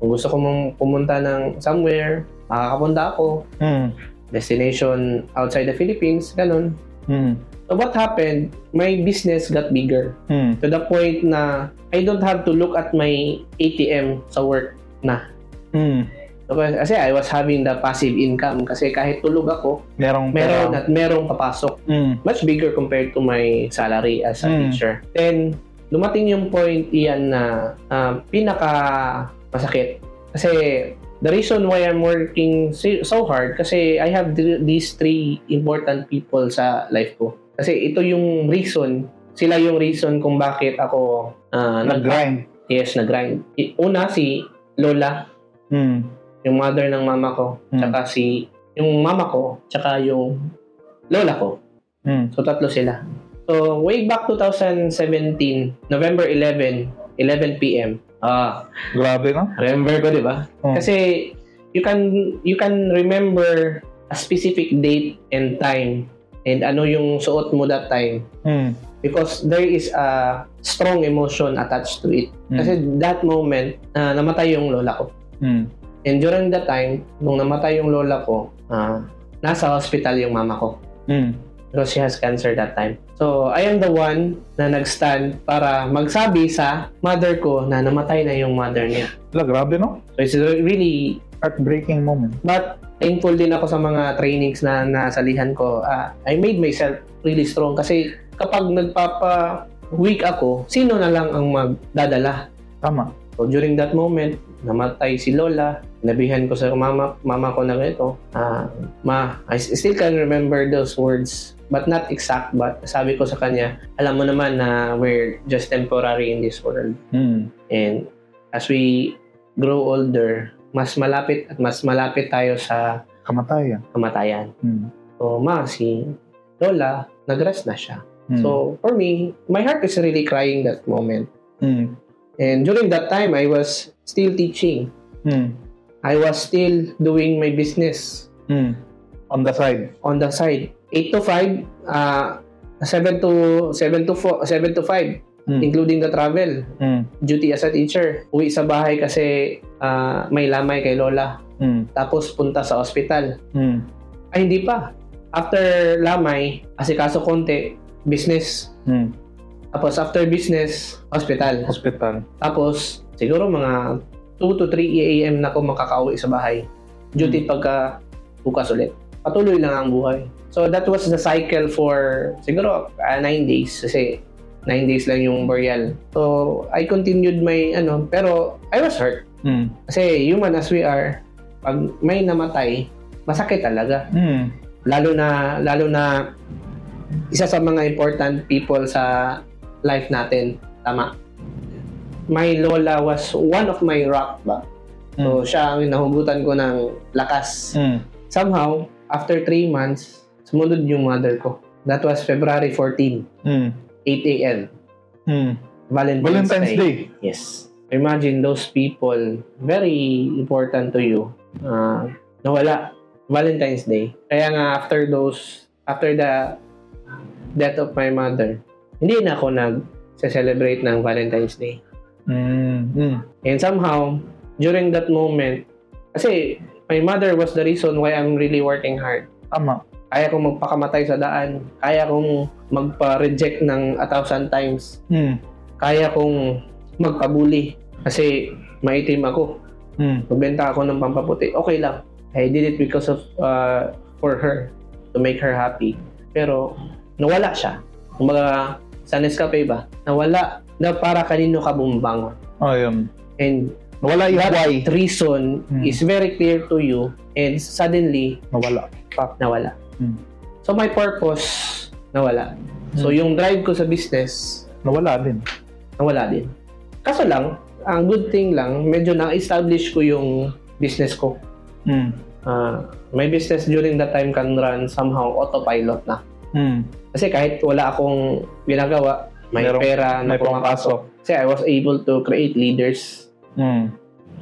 Kung gusto kong pumunta ng somewhere, makakapunta ako. Hmm. Destination outside the Philippines, ganun. Hmm. So what happened, my business got bigger Hmm. to the point na I don't have to look at my ATM sa work na. Hmm. So, kasi I was having the passive income kasi kahit tulog ako, Merong meron at merong papasok. Hmm. Much bigger compared to my salary as a Mm. teacher. Then, dumating yung point iyan na ah, pinaka masakit. Kasi the reason why I'm working so hard kasi I have th- these three important people sa life ko. Kasi ito yung reason, sila yung reason kung bakit ako nag Nag-grind. yes, nag-grind. Una si Lola, Hmm. yung mother ng mama ko, Mm. tsaka si yung mama ko, tsaka yung lola ko. Hmm. So, tatlo sila. So, way back 2017, November 11, 11 p.m. Ah, Grabe, no? remember ko, di ba? Oh. Kasi, you can, you can remember a specific date and time and ano yung suot mo that time Mm. because there is a strong emotion attached to it. Mm. Kasi that moment, ah, namatay yung lola ko. Mm. And during that time, nung namatay yung lola ko, ah, nasa hospital yung mama ko. Mm. Because she has cancer that time. So, I am the one na nag-stand para magsabi sa mother ko na namatay na yung mother niya. Wala, grabe no? So, it's really Heartbreaking moment. But thankful din ako sa mga trainings na nasalihan ko. Ah, I made myself really strong kasi kapag nagpapa weak ako, sino na lang ang magdadala? Tama. So during that moment, namatay si Lola. Nabihan ko sa mama, mama ko na ganito. Ah, ma, I still can remember those words but not exact but sabi ko sa kanya, alam mo naman na we're just temporary in this world. Mm. And as we grow older, mas malapit at mas malapit tayo sa Kamatayan. kamatayan. Mm. So, ma, si Lola, nag-rest na siya. Mm. So, for me, my heart is really crying that moment. Mm. And during that time, I was still teaching. Mm. I was still doing my business Mm. On the side. on the side. 8 to 5, uh, 7 to 7 to 4, 7 to 5, Mm. including the travel. Mm. Duty as a teacher. Uwi sa bahay kasi ah, may lamay kay Lola. Mm. Tapos punta sa ospital. Mm. Ay, hindi pa. After lamay, asikaso konti, business. Mm. Tapos after business, hospital. Hospital. Tapos siguro mga 2 to 3 a.m. na ako makakauwi sa bahay. Duty pagka bukas ulit. Patuloy lang ang buhay. So that was the cycle for siguro 9 days kasi 9 days lang yung burial. So I continued my ano, pero I was hurt. Mm. Kasi human as we are, pag may namatay, masakit talaga. Mm. lalo na lalo na isa sa mga important people sa life natin tama my lola was one of my rock ba so siya ang nahugutan ko ng lakas Mm. somehow after 3 months sumunod yung mother ko that was February 14 Mm. 8 a.m. Mm. Valentine's, Valentine's Day. Yes. Imagine those people, very important to you, uh, nawala. Valentine's Day. Kaya nga after those, after the death of my mother, hindi na ako nag-celebrate ng Valentine's Day. Mm. Mm. And somehow, during that moment, kasi my mother was the reason why I'm really working hard. Tama. Kaya kong magpakamatay sa daan. Kaya kong magpa-reject ng a thousand times. Mm. Kaya kong magpabuli. Kasi maitim ako. Mm. Magbenta ako ng pampaputi. Okay lang. I did it because of, uh, for her. To make her happy. Pero, nawala siya. Kumbaga, sa Nescafe ba? Nawala na para kanino ka bumbangon. Oh, yun. And Wala yung that why. reason Hmm. is very clear to you and suddenly, Nawala. nawala. Hmm. So, my purpose, nawala. So, Hmm. yung drive ko sa business, Nawala din. nawala din. Kaso lang, ang good thing lang, medyo na-establish ko yung business ko. Mm. Ah, my business during that time can run somehow autopilot na. Mm. Kasi kahit wala akong ginagawa, may Merong- pera na May pumapasok. Kasi I was able to create leaders. Mm.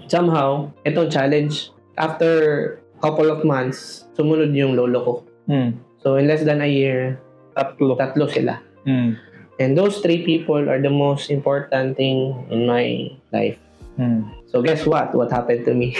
Somehow, itong challenge, after couple of months, sumunod yung lolo ko. Mm. So in less than a year, Tatlo. tatlo sila. Mm. And those three people are the most important thing in my life. Mm. So guess what? What happened to me?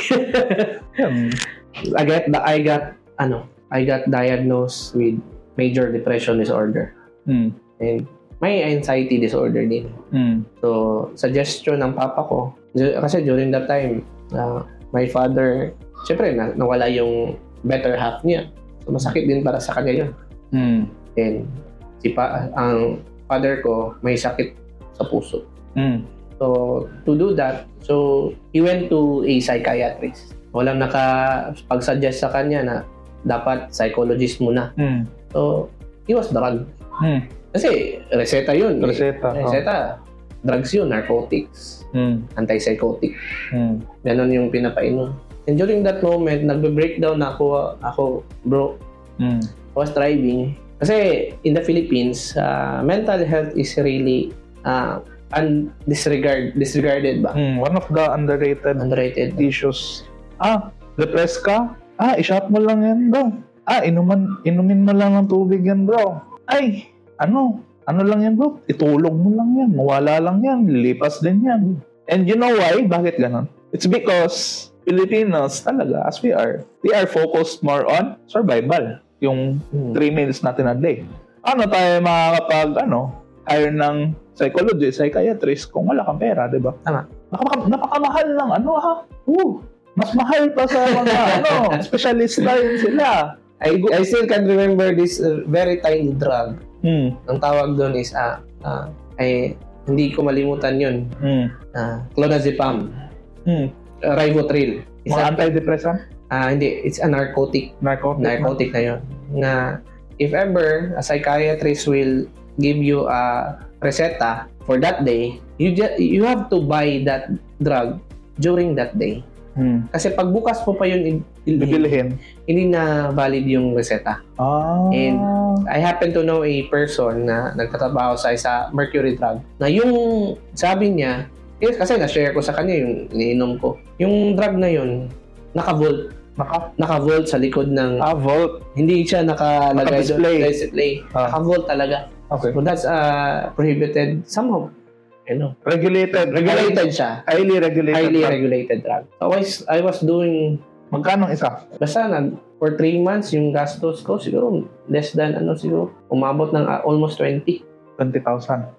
Yan. I got I got ano, I got diagnosed with major depression disorder Mm. and may anxiety disorder din. Mm. So, suggestion ng papa ko, kasi during that time, uh, my father, syempre, na, nawala yung better half niya. So, masakit din para sa kanya yun. Mm. And si pa, ang father ko, may sakit sa puso. Mm. So, to do that, so, he went to a psychiatrist. Walang nakapag-suggest sa kanya na dapat psychologist muna. Mm. So, he was drugged. Mm. Kasi, reseta yun. eh. Reseta. oh. Reseta. Drugs yun, narcotics, Mm. antipsychotic. Mm. Ganon yung pinapainom. And during that moment, nagbe-breakdown na ako, ako, bro, Mm. I was driving. Kasi in the Philippines, uh, mental health is really uh, un- disregard, disregarded ba? Mm. One of the underrated Underrated. issues. Ah, depressed ka? Ah, i-shot mo lang yan. Go. Ah, inuman, inumin mo lang ng tubig yan, bro. Ay, ano, ano lang yan, bro? Itulog mo lang yan. Mawala lang yan. Lilipas din yan. And you know why? Bakit ganon? It's because Filipinos talaga, as we are, we are focused more on survival. Yung Hmm. 3 meals natin a day. Ano tayo makakapag, ano, hire ng psychologist, psychiatrist kung wala kang pera, di ba? Tama. Napaka, napakamahal ng ano ha? Ooh, mas mahal pa sa mga ano, specialista yun sila. I, I still can remember this uh, very tiny drug. Hmm. Ang tawag doon is, ah, ah, ay, hindi ko malimutan yun. Hmm. Ah, clonazepam. Hmm. Uh, Rivotril. It's Mga antidepressant, ah, hindi, it's a narcotic. narcotic. Narcotic na yun. Na if ever a psychiatrist will give you a reseta for that day, you just, you have to buy that drug during that day. Hmm. Kasi pag bukas mo pa yun i- ilhin, Bibilihin. hindi na valid yung reseta. Ah. And I happen to know a person na nagtatrabaho sa isa mercury drug na yung sabi niya, eh, kasi na-share ko sa kanya yung iniinom ko. Yung drug na yun, naka-volt. Naka, Naka-volt sa likod ng... ah, Volt. hindi siya nakalagay doon. Naka-display. Display. Ah. Naka-volt talaga. Okay. So that's uh, prohibited somehow. Know, Regulated. regulated siya. Highly regulated. Highly drug. regulated drug. So I was, I was doing Magkano ang isa? Basta nag for 3 months yung gastos ko siguro less than ano siguro umabot ng ah, almost 20 20,000.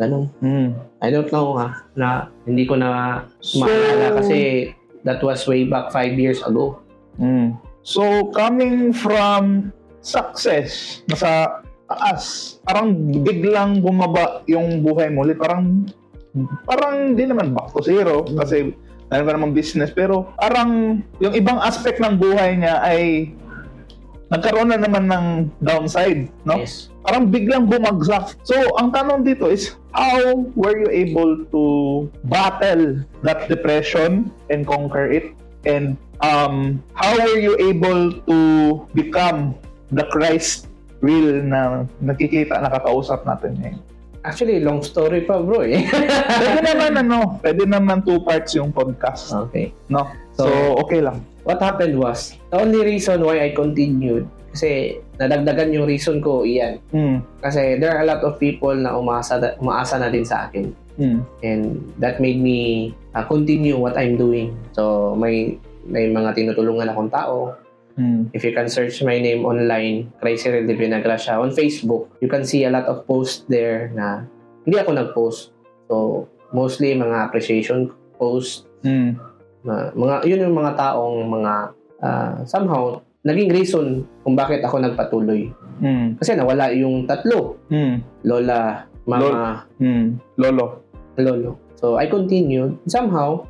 ganun Hmm. I don't know ha na hindi ko na So- maalala kasi that was way back 5 years ago Hmm. So, coming from success, nasa taas, parang biglang bumaba yung buhay mo ulit. Parang, parang di naman back to zero kasi meron ka namang business. Pero parang yung ibang aspect ng buhay niya ay nagkaroon na naman ng downside, no? yes parang biglang bumagsak. So, ang tanong dito is, how were you able to battle that depression and conquer it? And um, how were you able to become the Christ real na nakikita, nakakausap natin ngayon? Actually long story pa bro eh Pwede naman ano, pwede naman two parts yung podcast, okay no? So, So- okay lang. what happened was the only reason why I continued kasi nadagdagan yung reason ko iyan Mm. kasi there are a lot of people na umaasa umaasa na din sa akin Mm. and that made me uh, continue what I'm doing. So may may mga tinutulungan akong tao. Mm. If you can search my name online, Crazy Real de Vinagracia, on Facebook, you can see a lot of posts there na hindi ako nag-post. So mostly mga appreciation posts, Mm. na, mga yun yung mga taong mga uh, somehow naging reason kung bakit ako nagpatuloy. Mm. Kasi nawala yung tatlo, Mm. lola, mama, Mm. Lolo. lolo. So, I continued. Somehow,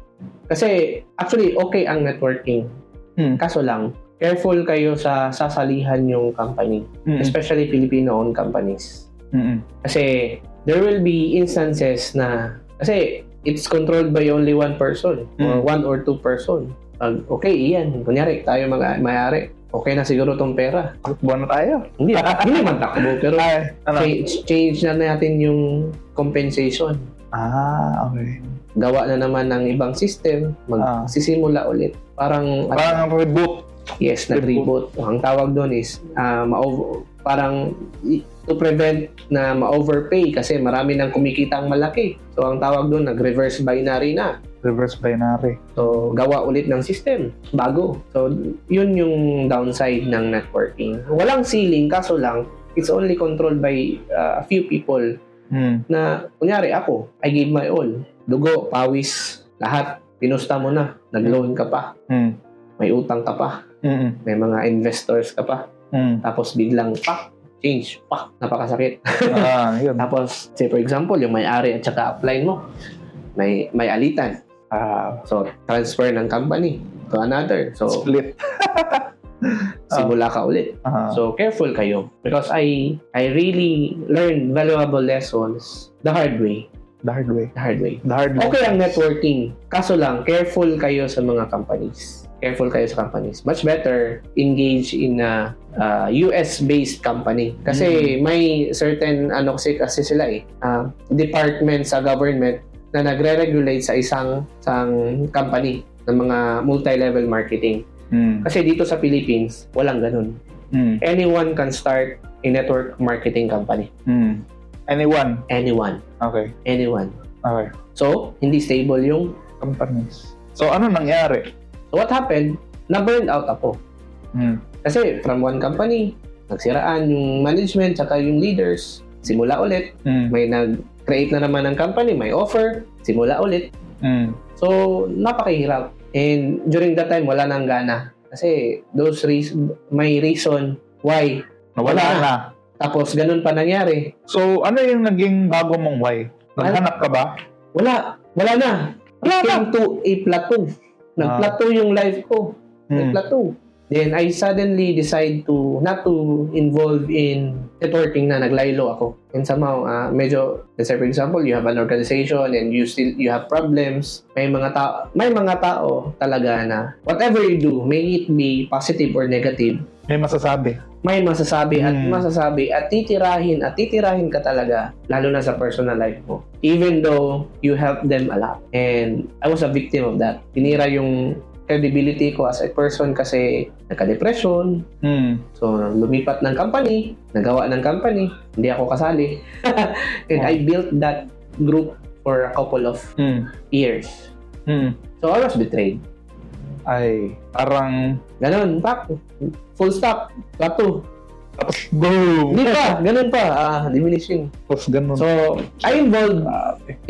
kasi actually okay ang networking. Mm. Kaso lang, careful kayo sa sasalihan yung company. Mm. Especially Filipino-owned companies. Mm. Kasi there will be instances na, kasi it's controlled by only one person or Mm. one or two person. Pag, okay, iyan. Kunyari, tayo mga mayari. Okay na siguro tong pera. Buwan na tayo. Hindi, hindi man takbo. Pero Ay, ano? change, change na natin yung compensation. Ah, okay. gawa na naman ng ibang system, Ah. magsisimula ulit. Parang, Parang reboot. Yes, nag-reboot. Ang tawag doon is, ah, ma-over, parang to prevent na ma-overpay kasi marami nang kumikitang malaki. So, ang tawag doon, nag-reverse binary na. Reverse binary. So, gawa ulit ng system. Bago. So, yun yung downside ng networking. Walang ceiling, kaso lang, it's only controlled by ah, a few people Hmm. na, kunyari ako, I gave my all. Dugo, pawis, lahat. Pinusta mo na. Nag-loan ka pa. Hmm. May utang ka pa. Hmm. May mga investors ka pa. Hmm. Tapos biglang, pak, change, pak, napakasakit. ah, yun. Tapos, say for example, yung may-ari at saka upline mo, may, may alitan. Ah, So, transfer ng company to another. So, split. simula ka ulit. Ah. So, careful kayo. Because I I really learned valuable lessons the hard way. the hard way. The hard way. The hard way. Okay ang networking. Kaso lang, careful kayo sa mga companies. Careful kayo sa companies. Much better engage in a uh, US-based company. Kasi may certain, ano kasi, kasi sila eh, uh, department sa government na nagre-regulate sa isang, isang company ng mga multi-level marketing. Hmm. Kasi dito sa Philippines, walang ganun. Mm. anyone can start a network marketing company. Mm. Anyone. Anyone. Okay. Anyone. Okay. So, hindi stable yung... Companies. So, ano nangyari? So, what happened? Na-burned out ako. Mm. Kasi from one company, nagsiraan yung management tsaka yung leaders. Simula ulit. Mm. May nag-create na naman ng company, may offer. Simula ulit. Mm. So, napakahirap. And during that time, wala nang gana. Kasi those reason, may reason why. Nawala Wala. na. Tapos, ganun pa nangyari. So, ano yung naging bago mong why? Naghanap ka ba? Wala. Wala na. Wala It came to a plateau. Nag-plateau yung life ko. Mm. Nag-plateau. Then, I suddenly decide to not to involve in networking na naglaylo ako. And somehow, ah, medyo, let's say for example, you have an organization and you still, you have problems. May mga tao, may mga tao talaga na whatever you do, may it be positive or negative, May masasabi. may masasabi at Mm. masasabi at titirahin at titirahin ka talaga lalo na sa personal life mo even though you help them a lot and I was a victim of that tinira yung credibility ko as a person kasi nagka-depression Mm. so lumipat ng company nagawa ng company hindi ako kasali and I built that group for a couple of Mm. years Mm. so I was betrayed Ay, parang, ganun pak full stop plateau tapos boom! hindi pa ganun pa ah, diminishing Tapos ganun. So, I involved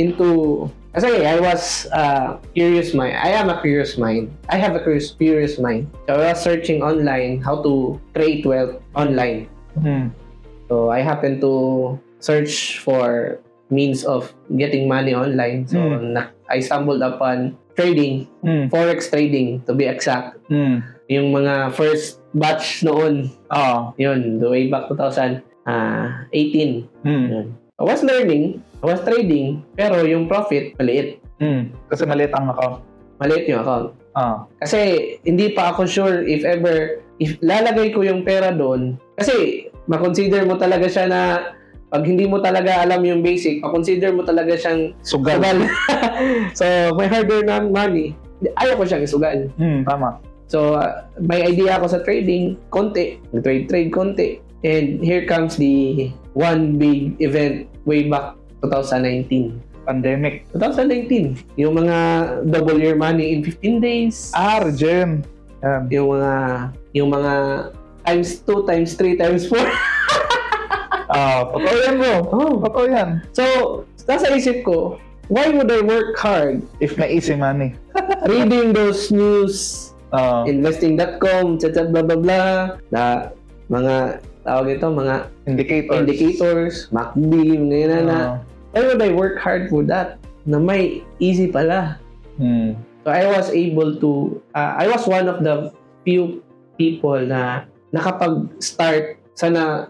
into kasi I was uh, curious mind. I am a curious mind. I have a curious, curious mind. So I was searching online how to create wealth online. Mm. So I happened to search for means of getting money online. So Hmm. na, I stumbled upon trading, Mm. forex trading to be exact. Mm. Yung mga first batch noon, Ah. yun, the way back 2018. Mm. Yun. I was learning, I was trading, pero yung profit, maliit. Mm. Kasi maliit ang account. Maliit yung account. Ah. Kasi hindi pa ako sure if ever, if lalagay ko yung pera doon, kasi makonsider mo talaga siya na pag hindi mo talaga alam yung basic, makonsider mo talaga siyang Sugal. sugal. so, may hard-earned money, ayaw ko siyang isugal. Mm. Tama. So, uh, may idea ako sa trading, konti. Trade-trade konti. And here comes the one big event way back 2019. Pandemic. 2019. Yung mga double your money in 15 days. Ah, regen. Yan. Yung mga yung mga times 2, times 3, times 4. Ah, totoo yan bro. oh. Totoo yan. So, nasa isip ko, why would I work hard If may easy money. reading those news, Ah. investing.com, chat blah blah blah, na mga tawag ito, mga indicators. indicators, MACD, ganyan na. Ah. Why would I work hard for that? Na may easy pala. Mm. So I was able to, uh, I was one of the few people na nakapag-start sana,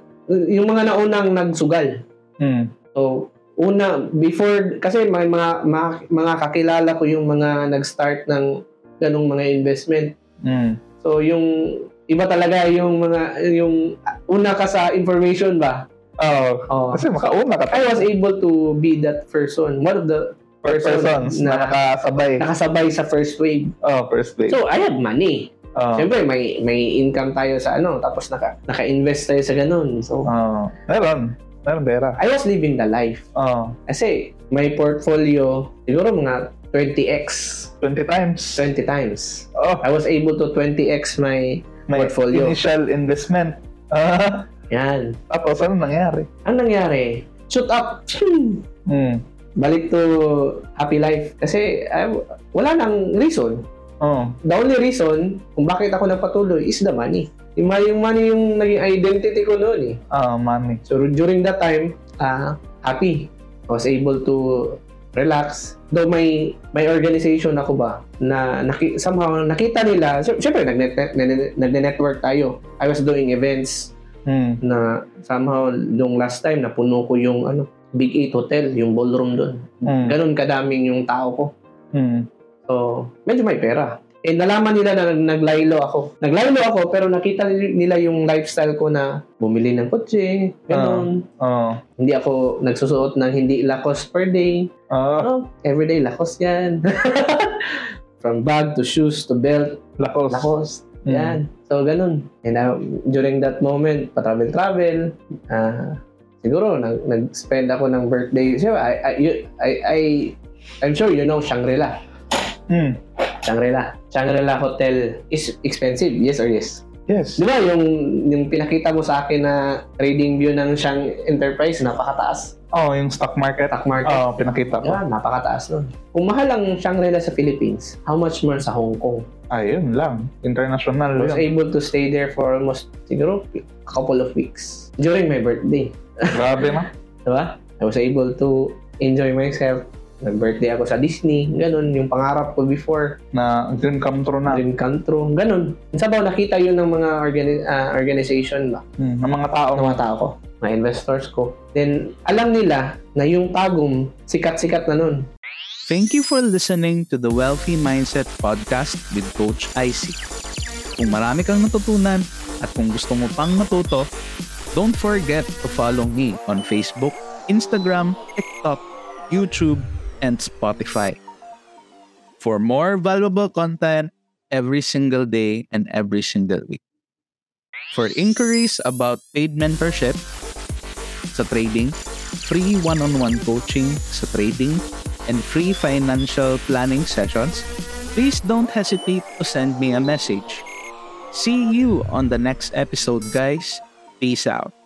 yung mga naunang nagsugal. Mm. So, una, before, kasi may mga, mga, mga kakilala ko yung mga nag-start ng ganong mga investment. Mm. So, yung iba talaga yung mga, yung una ka sa information ba? Oh, Oh. kasi makauna ka. I was able to be that person, one of the person persons na na nakasabay. nakasabay sa first wave. Oh, first place. So, I had money. Oh. Siyempre, may may income tayo sa ano, tapos naka, naka-invest tayo sa ganun. So, Oh. Meron. Meron pera. I was living the life. Oh. Kasi, may portfolio, siguro mga 20x, 20 times. 20 times. Oh, I was able to 20x my may portfolio. initial investment. Ah, yan. tapos ano nangyari? Ang nangyari, shoot up, Phew! Mm. balik to happy life. Kasi, ay, wala nang reason. Oh. The only reason kung bakit ako nagpatuloy is the money. Yung money, yung money yung naging identity ko noon eh. Ah, money. So during that time, ah happy. I was able to relax. Though may may organization ako ba na naki, somehow nakita nila, sy- syempre nagne- nagne- nagne-network tayo. I was doing events Mm. na somehow nung last time napuno ko yung ano Big 8 Hotel, yung ballroom doon. Mm. Ganon kadaming yung tao ko. Mm. So, medyo may pera. Eh, nalaman nila na naglaylo ako. Naglaylo ako, pero nakita nila yung lifestyle ko na bumili ng kotse, ganon. Oh. Hindi ako nagsusuot ng hindi Lacoste per day. Oh. Oh, everyday Lacoste yan. From bag to shoes to belt, Lakos. Lacoste. Mm. Yan. So, ganun. And uh, during that moment, pa-travel-travel, ah, siguro, nag- nag-spend ako ng birthday. Siyempre, I, I, I, I, I'm sure you know Shangri-La. Mm. Shangri-La. Shangri-La Hotel is expensive, yes or yes? Yes. Di ba yung, yung pinakita mo sa akin na trading view ng Shang Enterprise, napakataas. Oh, yung stock market. Stock market. Oh, pinakita ko. Yeah, napakataas nun. Kung mahal ang Shangri-La sa Philippines, how much more sa Hong Kong? Ayun lang. International I was yun. able to stay there for almost, siguro, a couple of weeks. During my birthday. Grabe na. Diba? I was able to enjoy myself. Nag-birthday ako sa Disney. Ganun, yung pangarap ko before. Na dream come true na. Dream come true. Ganun. Sa ba, nakita yun ng mga organi- ah, organization ba? Mm. Ng mga tao. ng mga tao ko, mga investors ko. Then, alam nila na yung tagong sikat-sikat na nun. Thank you for listening to the Wealthy Mindset Podcast with Coach Icy. Kung marami kang natutunan at kung gusto mo pang matuto, don't forget to follow me on Facebook, Instagram, TikTok, YouTube, and Spotify. For more valuable content every single day and every single week. For inquiries about paid mentorship sa trading, free one-on-one coaching sa trading, and free financial planning sessions, please don't hesitate to send me a message. See you on the next episode, guys. Peace out.